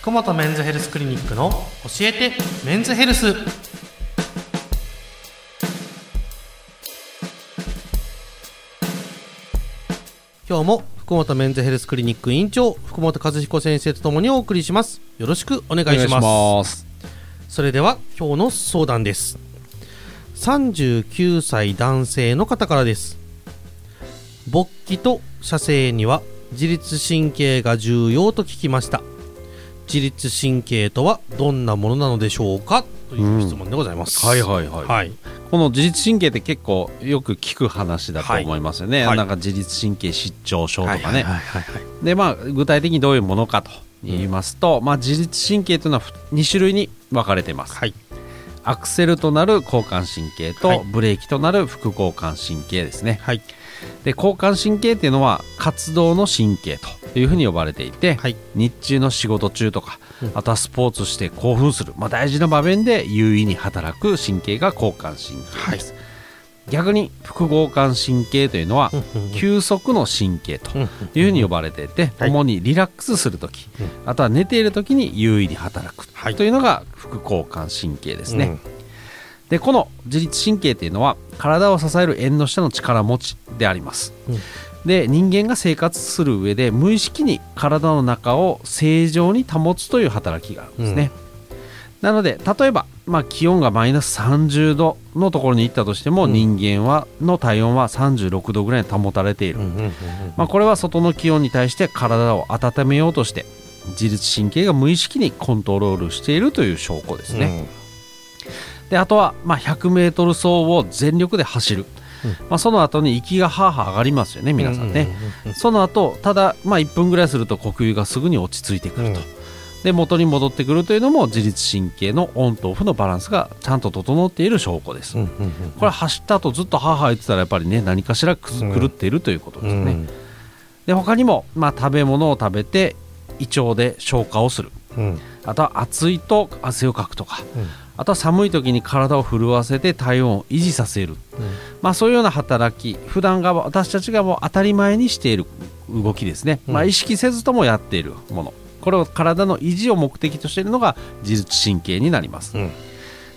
福本メンズヘルスクリニックの教えてメンズヘルス。今日も福本メンズヘルスクリニック院長福本和彦先生とともにお送りします。よろしくお願いします。それでは今日の相談です。39歳男性の方からです。勃起と射精には自律神経が重要と聞きました自律神経とはどんなものなのでしょうか？という質問でございます、はいはいはい、はい、この自律神経って結構よく聞く話だと思いますよね、はい、なんか自律神経失調症とかね。でまあ具体的にどういうものかと言いますと、うん、まあ、自律神経というのは2種類に分かれています、はい、アクセルとなる交感神経とブレーキとなる副交感神経ですね、はい、で交感神経っていうのは活動の神経というふうに呼ばれていて、はい、日中の仕事中とか、うん、あとはスポーツして興奮する、まあ、大事な場面で優位に働く神経が交感神経です、はい、逆に副交感神経というのは休息の神経というふうに呼ばれていて主にリラックスする時、あとは寝ている時に優位に働くというのが副交感神経ですね、うん。でこの自律神経っていうのは体を支える縁の下の力持ちであります、うん、で人間が生活する上で無意識に体の中を正常に保つという働きがあるんですね、うん、なので例えば、まあ、気温がマイナス30度のところに行ったとしても、うん、人間はの体温は36度ぐらいに保たれている、まあ、これは外の気温に対して体を温めようとして自律神経が無意識にコントロールしているという証拠ですね、であとは、まあ、100m 走を全力で走る、うん、まあ、その後に息がはーはー上がりますよね皆さんね、その後ただ、まあ、1分ぐらいすると呼吸がすぐに落ち着いてくると、うん、で元に戻ってくるというのも自律神経のオンとオフのバランスがちゃんと整っている証拠です、これ走った後ずっとはーはー言ってたらやっぱりね何かしら狂っているということですね、で他にも、まあ、食べ物を食べて胃腸で消化をする、あとは暑いと汗をかくとか、あとは寒い時に体を震わせて体温を維持させる、うん、まあ、そういうような働き。普段が私たちがもう当たり前にしている動きですね、うん、まあ、意識せずともやっているもの。これを体の維持を目的としているのが自律神経になります、うん、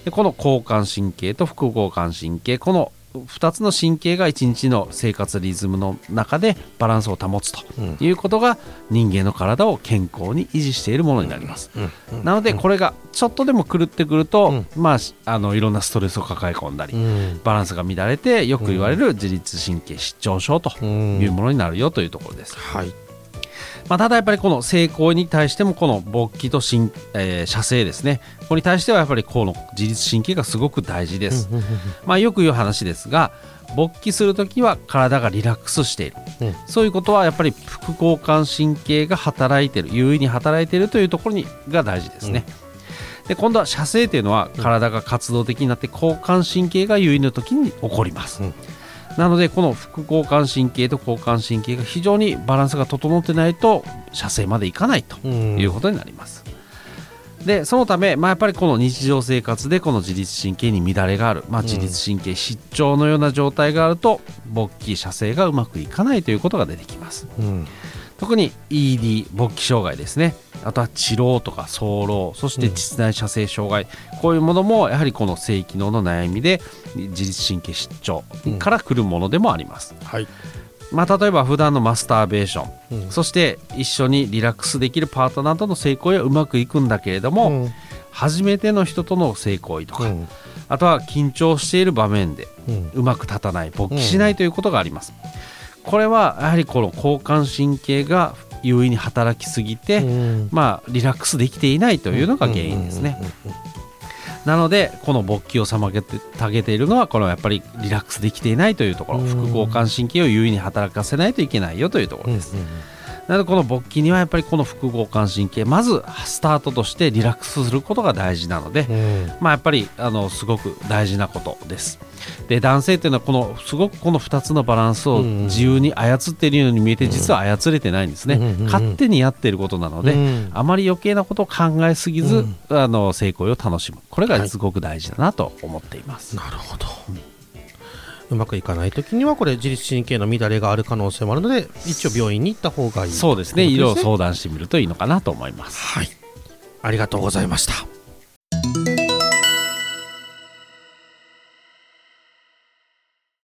でこの交感神経と副交感神経この2つの神経が1日の生活リズムの中でバランスを保つということが人間の体を健康に維持しているものになります。なのでこれがちょっとでも狂ってくると、まあ、あのいろんなストレスを抱え込んだり、バランスが乱れてよく言われる自律神経失調症というものになるよというところです。はいまあ、ただやっぱりこの成功に対してもこの勃起と心、えー、射精ですねここに対してはやっぱりこの自律神経がすごく大事です。まあ、よく言う話ですが勃起する時は体がリラックスしている、うん、そういうことはやっぱり副交感神経が働いている優位に働いているというところにが大事ですね。うん、で今度は射精というのは体が活動的になって交感神経が優位の時に起こります。うんなのでこの副交感神経と交感神経が非常にバランスが整ってないと射精までいかないということになります。でそのため、まあ、やっぱりこの日常生活でこの自律神経に乱れがある、まあ、自律神経失調のような状態があると勃起射精がうまくいかないということが出てきます。うん。特に ED 勃起障害ですねあとは治療とか早漏そして膣内射精障害、うん、こういうものもやはりこの性機能の悩みで自律神経失調からくるものでもあります、うん、はい。まあ、例えば普段のマスターベーション、うん、そして一緒にリラックスできるパートナーとの性行為はうまくいくんだけれども、うん、初めての人との性行為とか、うん、あとは緊張している場面でうまく立たない勃起しないということがあります。これはやはりこの交感神経が優位に働きすぎて、まあ、リラックスできていないというのが原因ですね。なのでこの勃起を妨げてたげているのはこのやっぱりリラックスできていないというところ。副交感神経を優位に働かせないといけないよというところです。なのでこの勃起にはやっぱりこの副交感神経まずスタートとしてリラックスすることが大事なので、まあやっぱりあのすごく大事なことです。で男性っていうのはこのすごくこの2つのバランスを自由に操っているように見えて実は操れてないんですね、勝手にやっていることなので、あまり余計なことを考えすぎず、あの成功を楽しむ。これがすごく大事だなと思っています。なるほど、うまくいかない時にはこれ自律神経の乱れがある可能性もあるので一応病院に行った方がいいそうですね。医療相談してみるといいのかなと思います。はい。ありがとうございました